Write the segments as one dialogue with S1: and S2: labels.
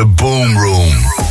S1: The Boom Room.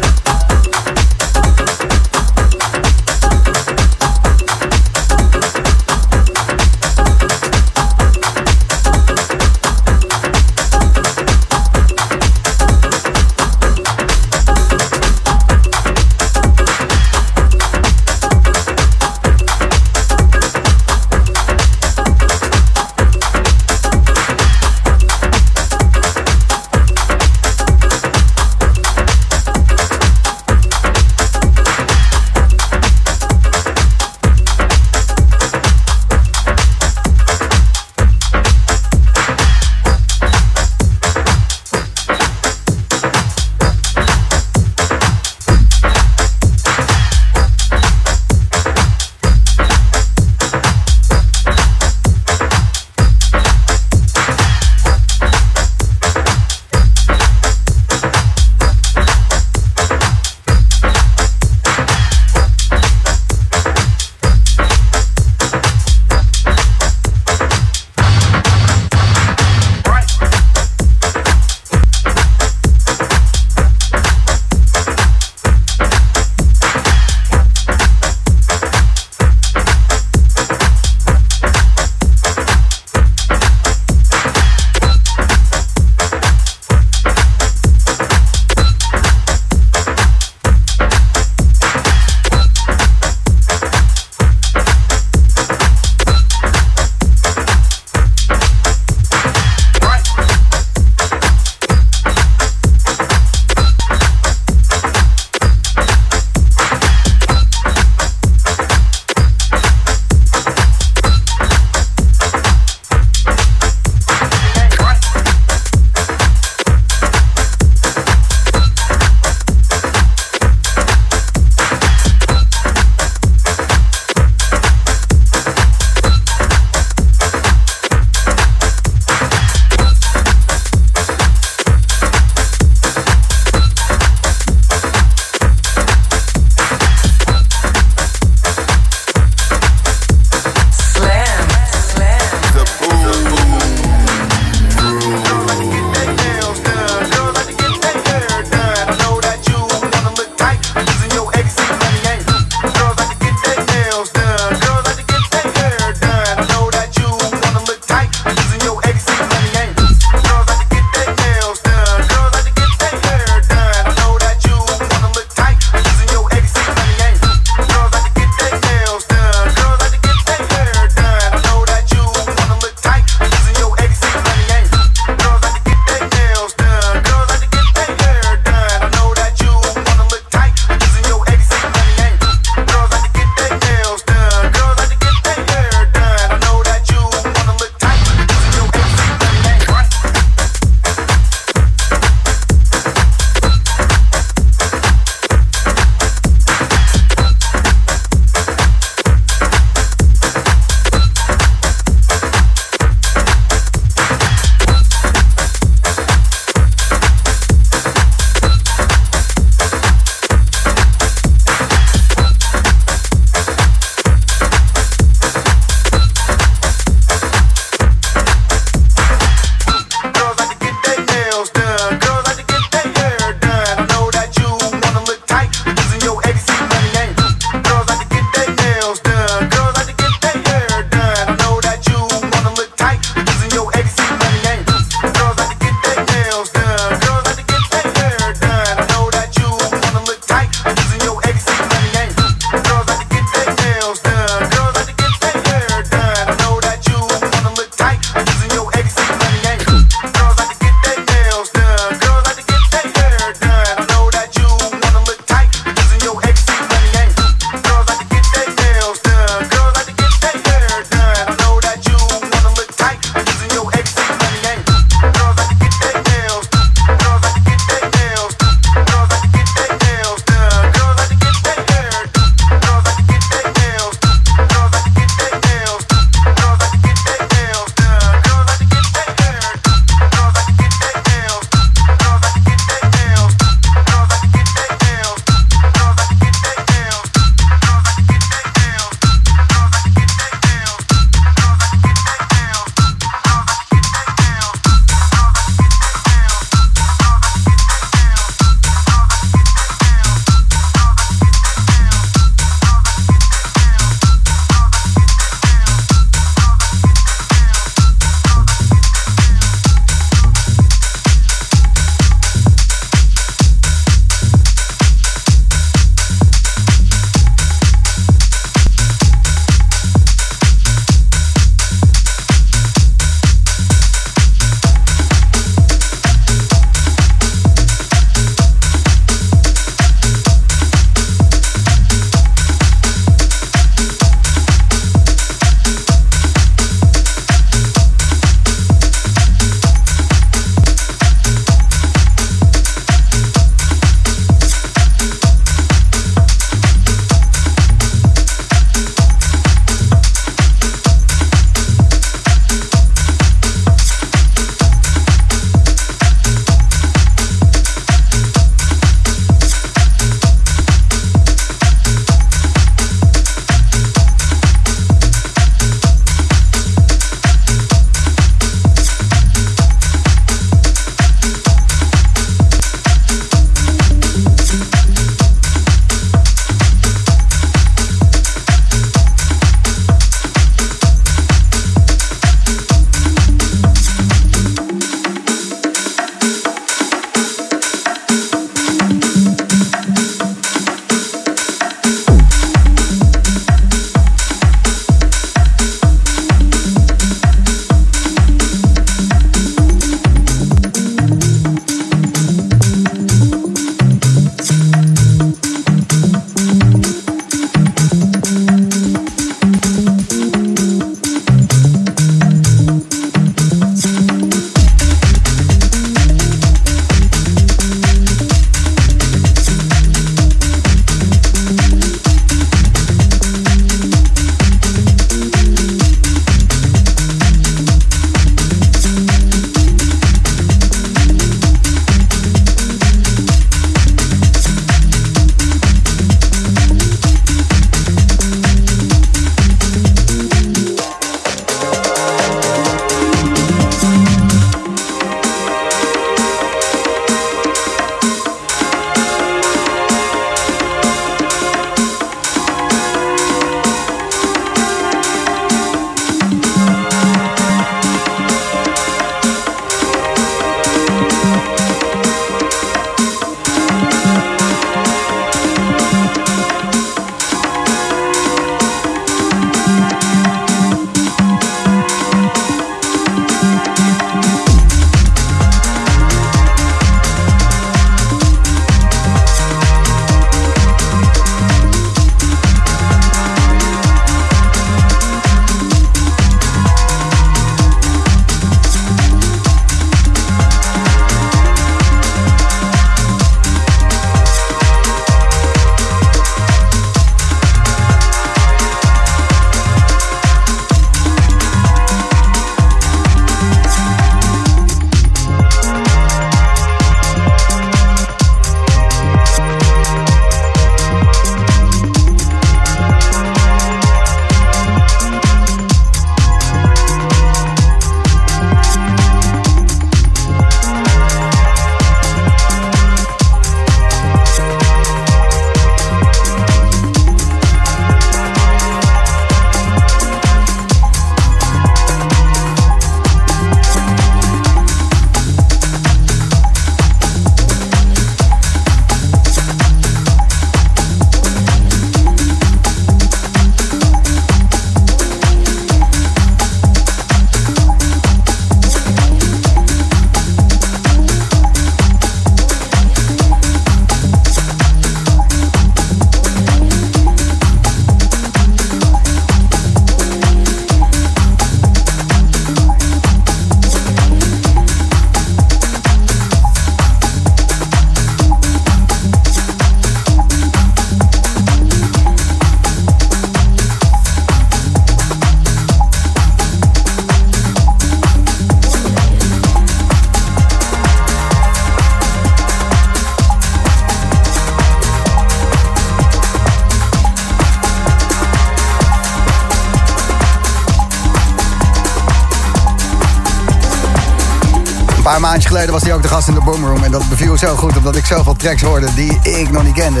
S2: Maandjes geleden was hij ook de gast in de Boomroom. En dat beviel zo goed, omdat ik zoveel tracks hoorde die ik nog niet kende.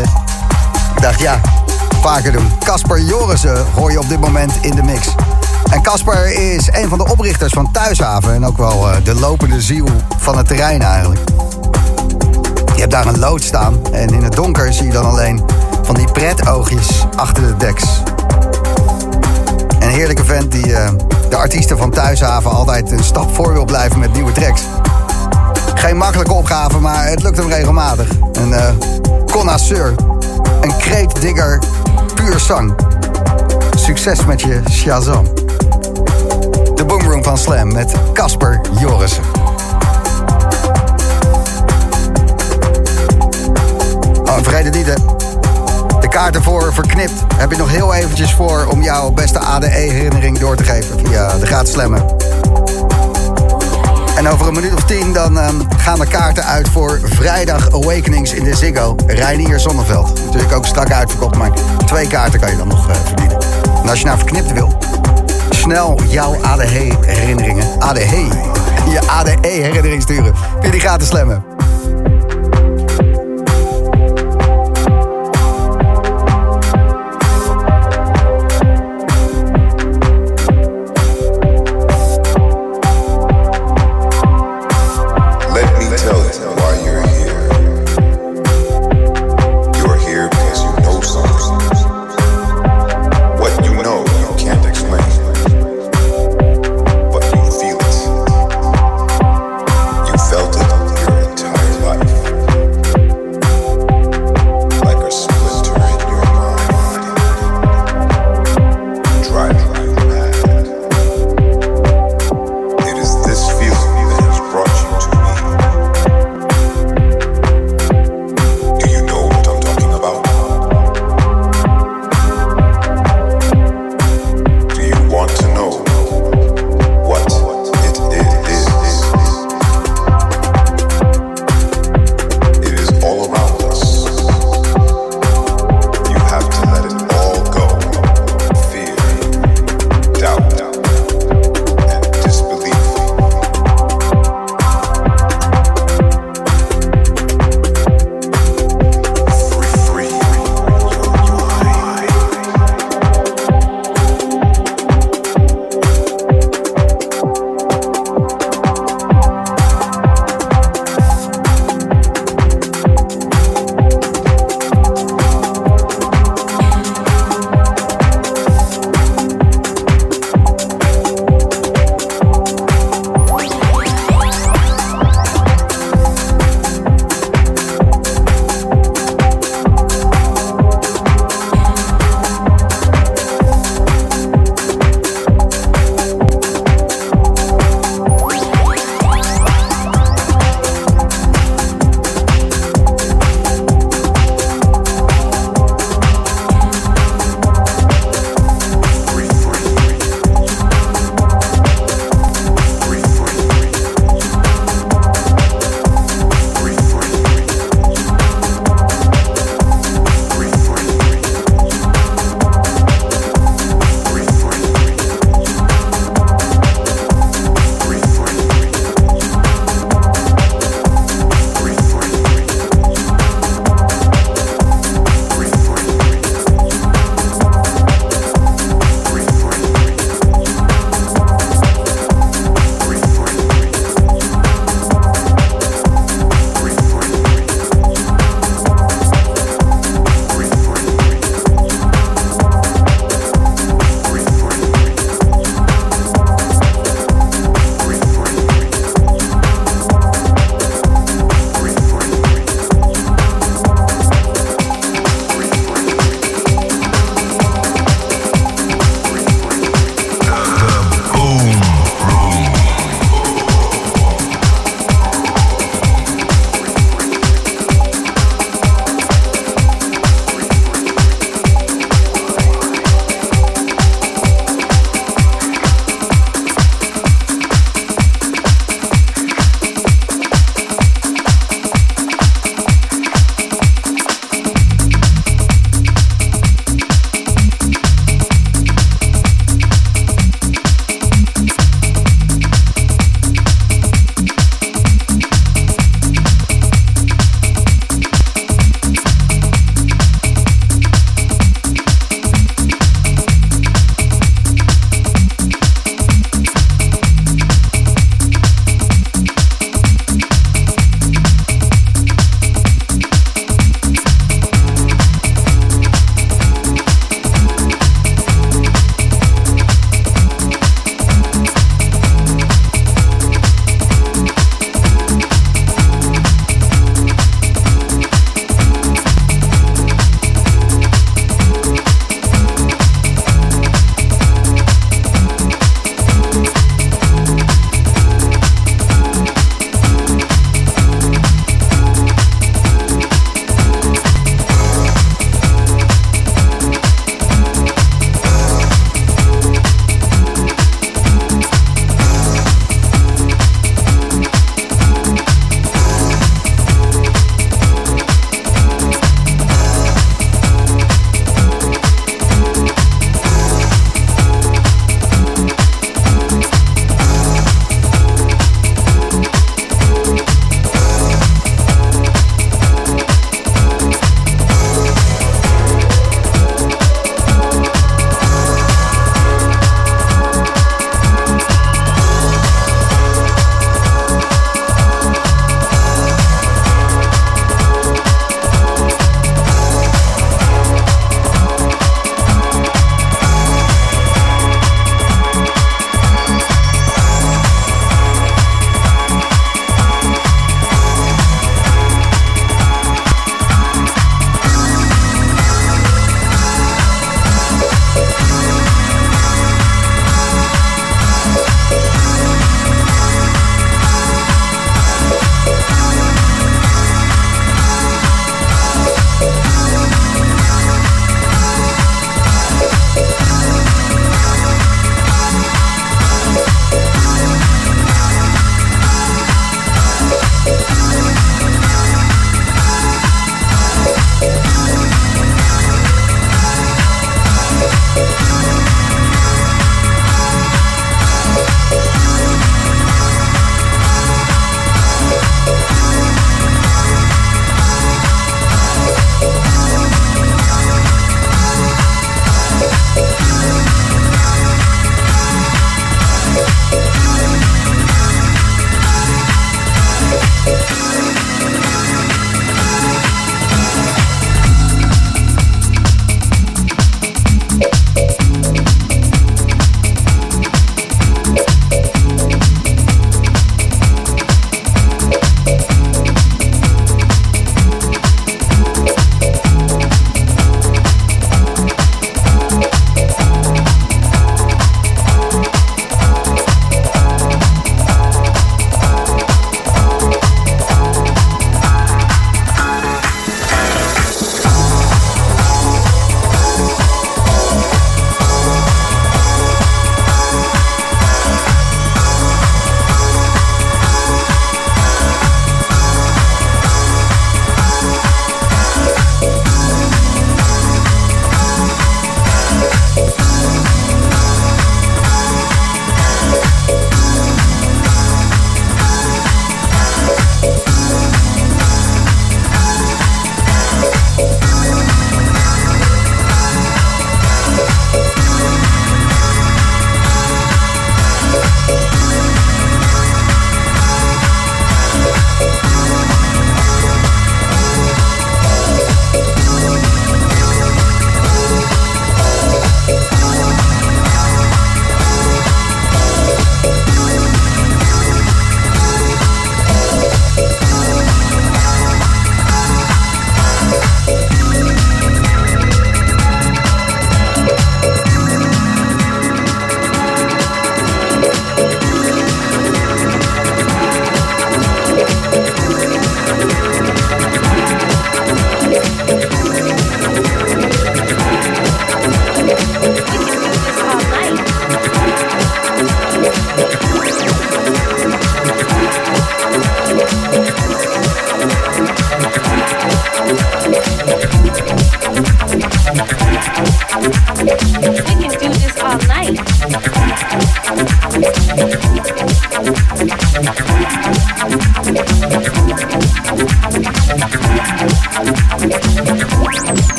S2: Ik dacht, ja, vaker doen. Casper Jorissen hoor je op dit moment in de mix. En Casper is een van de oprichters van Thuishaven. En ook wel uh, de lopende ziel van het terrein eigenlijk. Je hebt daar een lood staan. En in het donker zie je dan alleen van die pretoogjes achter de deks. Een heerlijke vent die uh, de artiesten van Thuishaven altijd een stap voor wil blijven met nieuwe tracks. Geen makkelijke opgave, maar het lukt hem regelmatig. Een uh, connoisseur. Een kreetdigger puur zang. Succes met je Shazam. De Boomroom van Slam met Casper Jorissen. Oh, vergeet niet, hè. De kaarten voor Verknipt heb ik nog heel eventjes voor... om jouw beste ADE-herinnering door te geven via de gratis slammen. En over een minuut of tien dan um, gaan de kaarten uit voor vrijdag Awakenings in de Ziggo. Reinier Zonneveld. Natuurlijk ook strak uitverkocht, maar twee kaarten kan je dan nog uh, verdienen. En als je naar Verknipt wil, snel jouw ADE-herinneringen. ADE. Je ADE-herinnering sturen. Via die gratis slammen.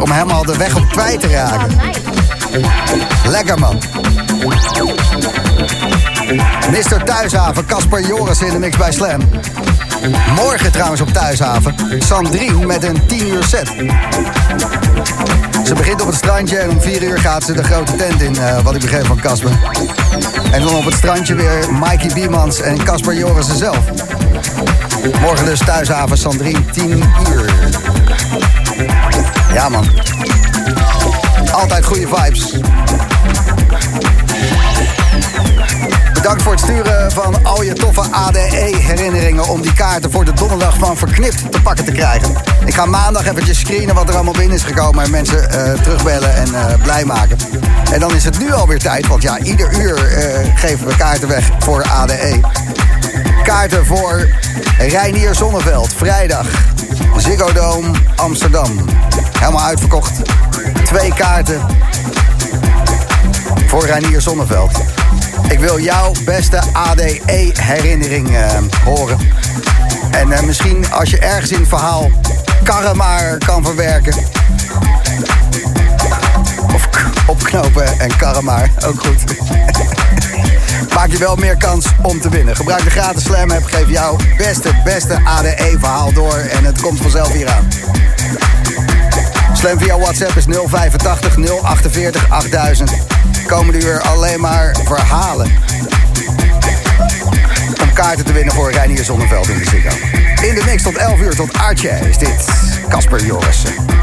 S2: Om helemaal de weg op kwijt te raken. Lekker man. Mr. Thuishaven, Casper Joris in de mix bij Slam. Morgen trouwens op Thuishaven. Sandrine met een 10 uur set. Ze begint op het strandje en om 4 uur gaat ze de grote tent in, uh, wat ik begreep van Casper. En dan op het strandje weer Mikey Biemans en Casper Joris zelf. Morgen dus Thuishaven, Sandrine, 10 uur. Ja, man. Altijd goede vibes. Bedankt voor het sturen van al je toffe ADE-herinneringen... om die kaarten voor de donderdag van Verknipt te pakken te krijgen. Ik ga maandag eventjes screenen wat er allemaal binnen is gekomen... en mensen uh, terugbellen en uh, blij maken. En dan is het nu alweer tijd, want ja, ieder uur uh, geven we kaarten weg voor ADE. Kaarten voor Reinier Zonneveld, vrijdag. Ziggo Dome, Amsterdam. Helemaal uitverkocht. Twee kaarten voor Reinier Zonneveld. Ik wil jouw beste ADE-herinnering uh, horen. En uh, misschien als je ergens in het verhaal karren kan verwerken. Of opknopen en karren maar, ook goed. Maak je wel meer kans om te winnen. Gebruik de gratis Slam app, geef jouw beste, beste ADE-verhaal door en het komt vanzelf hier aan. Slam via WhatsApp is 085 048 8000. Komende uur alleen maar verhalen. Om kaarten te winnen voor Reinier Zonneveld in de Ziggo. In de mix tot 11 uur tot Artje is dit Casper Jorissen.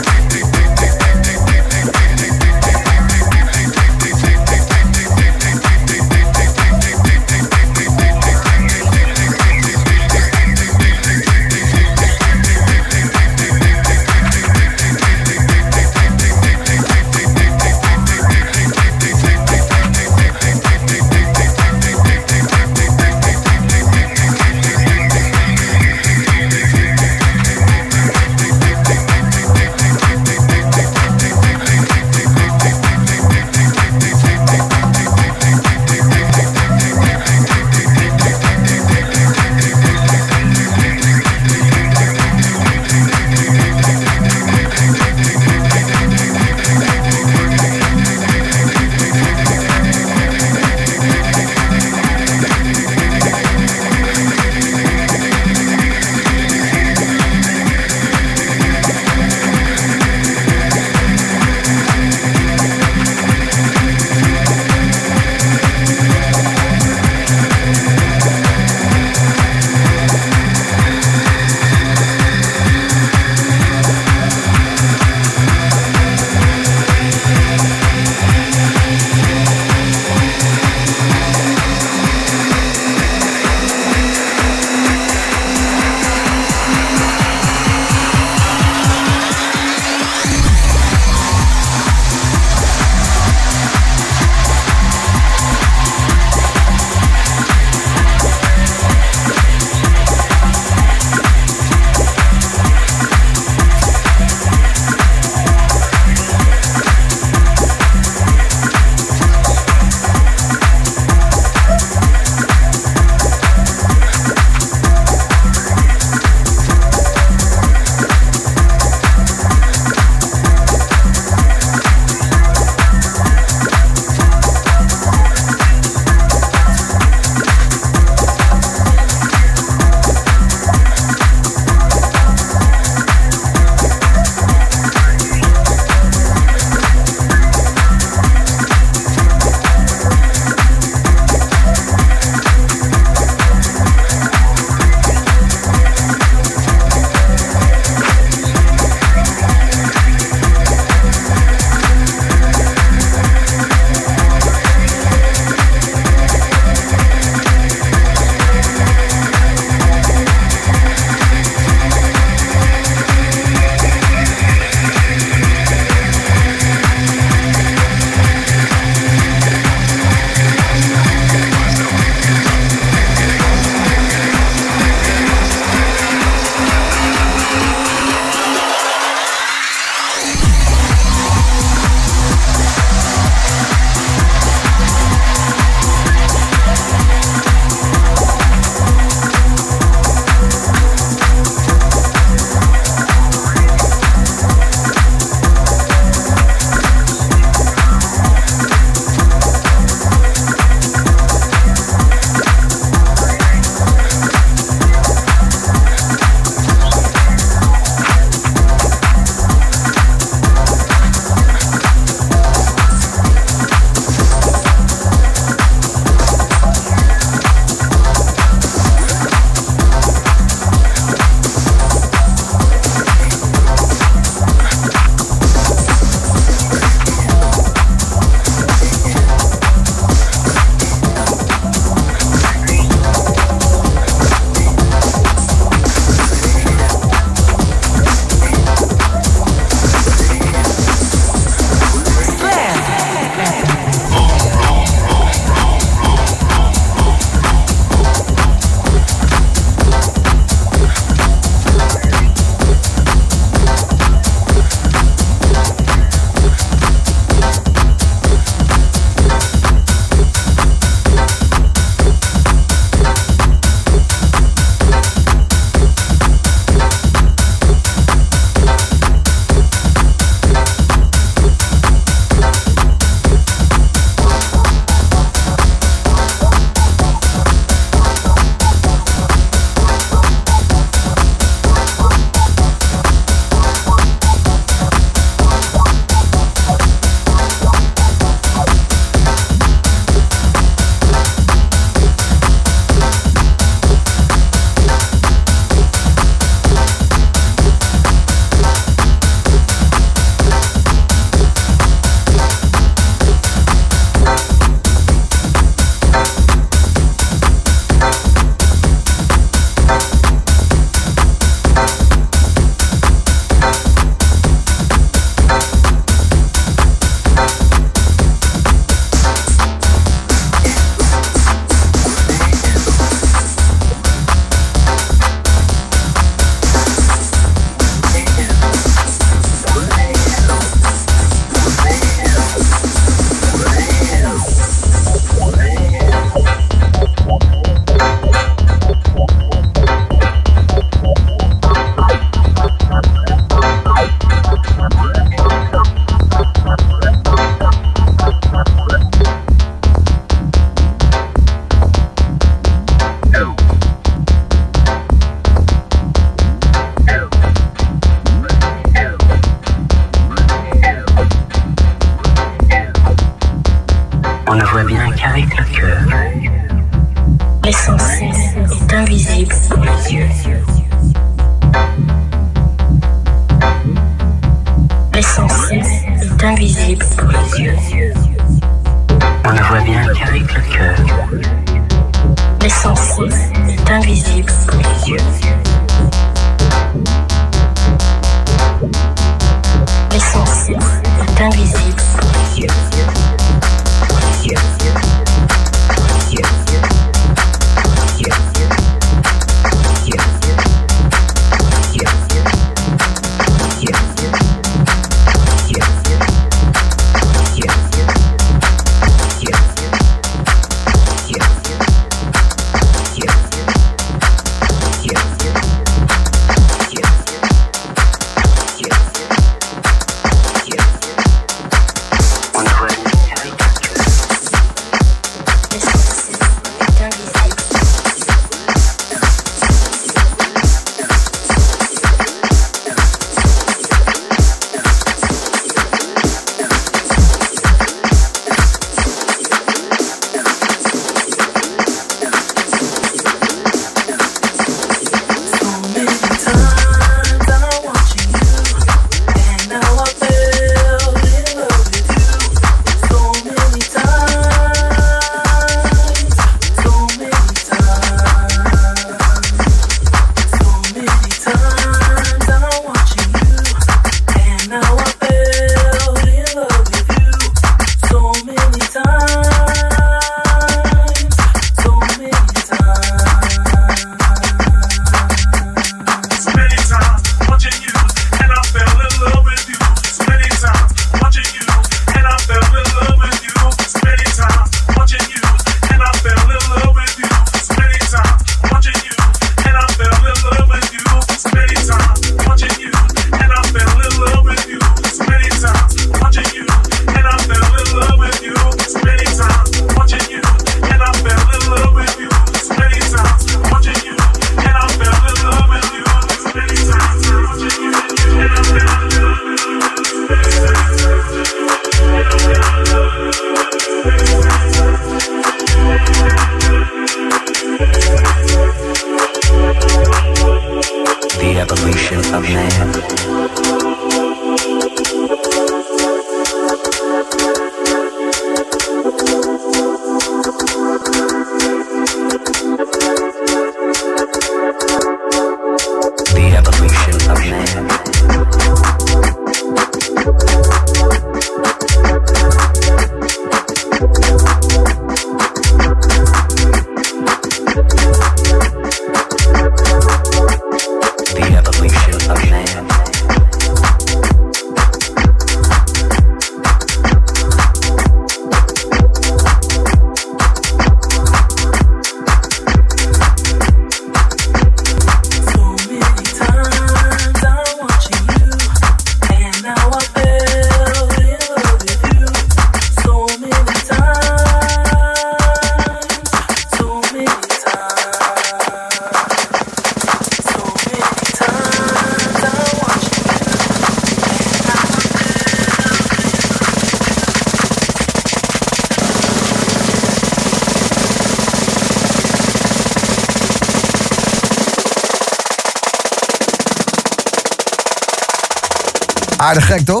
S2: Aardig gek, toch?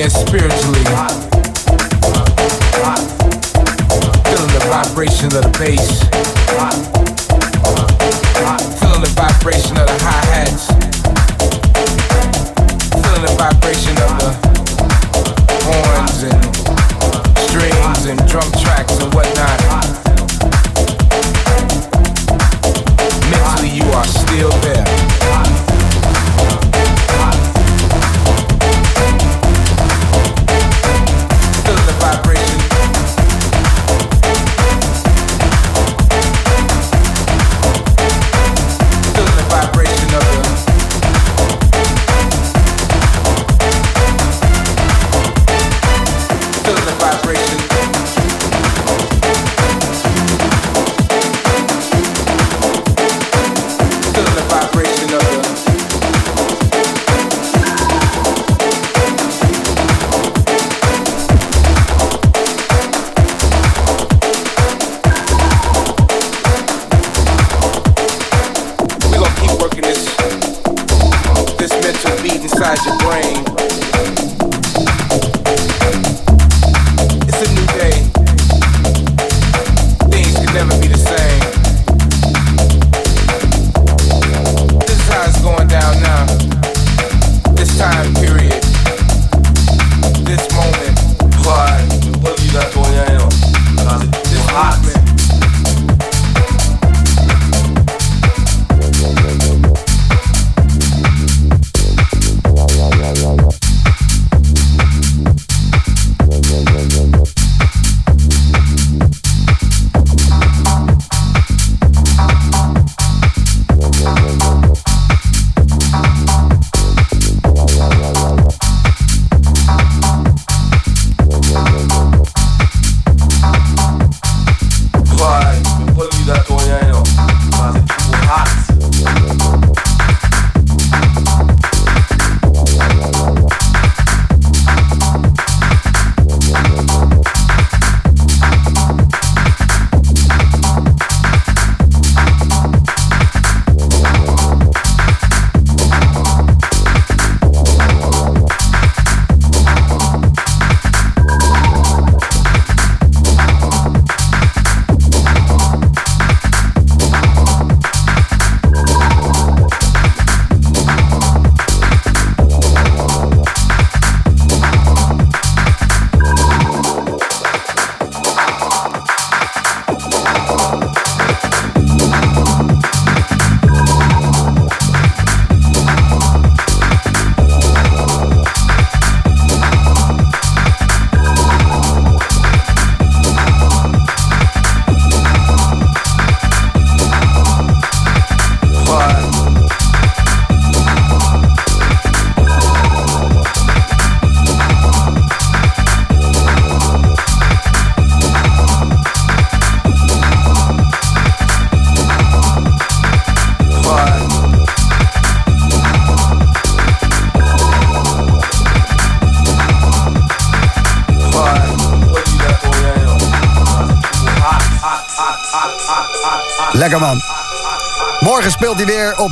S2: and spirit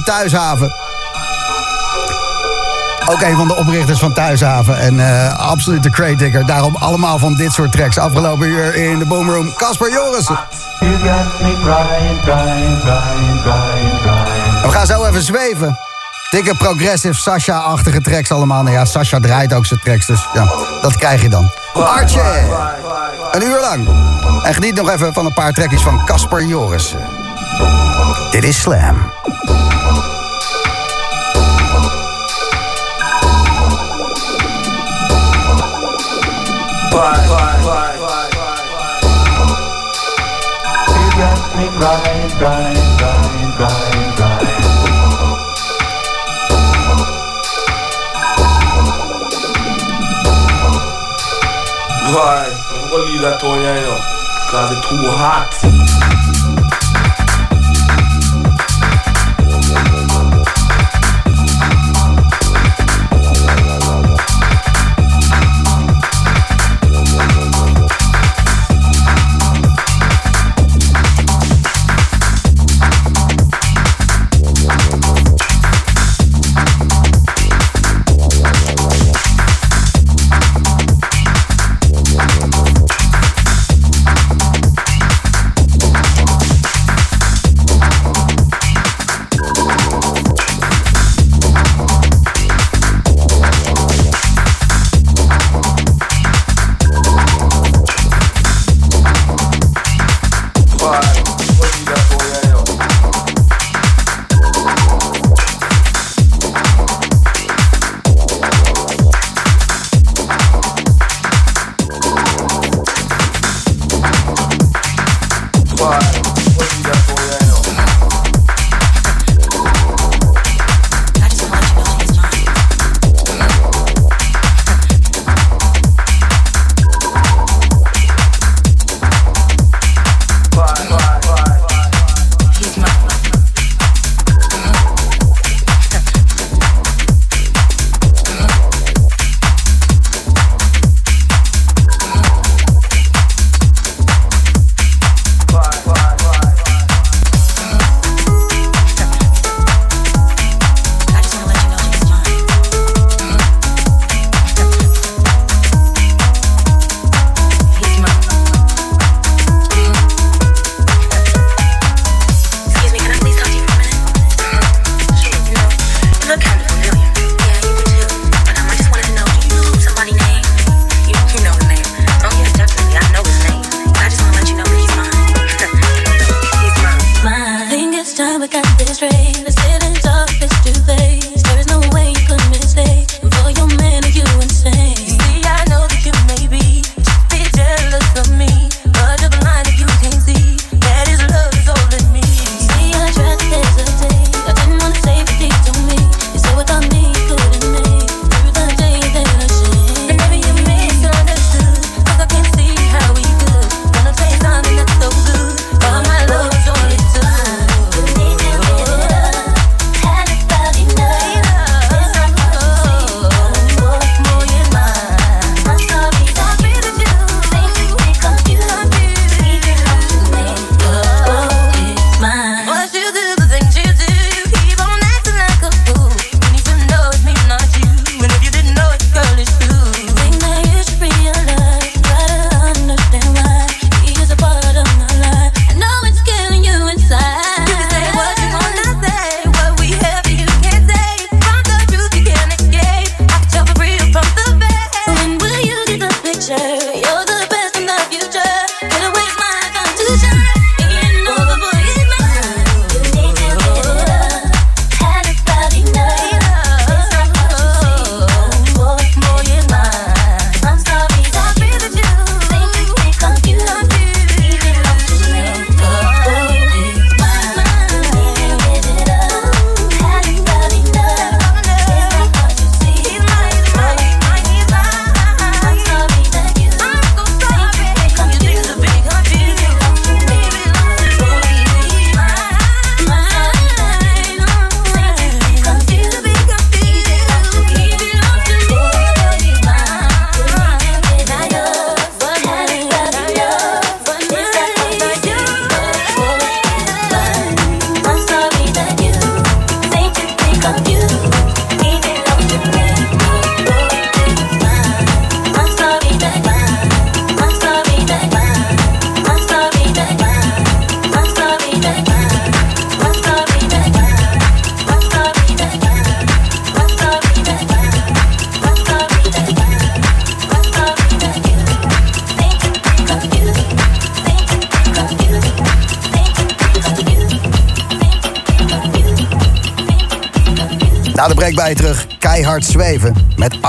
S2: Thuishaven. Ook een van de oprichters van Thuishaven. En uh, absoluut de crate digger. Daarom allemaal van dit soort tracks. Afgelopen uur in de boomroom. Casper Jorissen. We gaan zo even zweven. Dikke progressive Sasha-achtige tracks allemaal. Nou ja, Sasha draait ook zijn tracks, dus ja, dat krijg je dan. Artje! Een uur lang. En geniet nog even van een paar trekjes van Casper Joris. Dit is Slam. Bye. You got me crying, crying, crying, crying, crying.
S3: Boy, I'm gonna leave that on you, you know, cause it's too hot.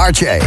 S2: RJ.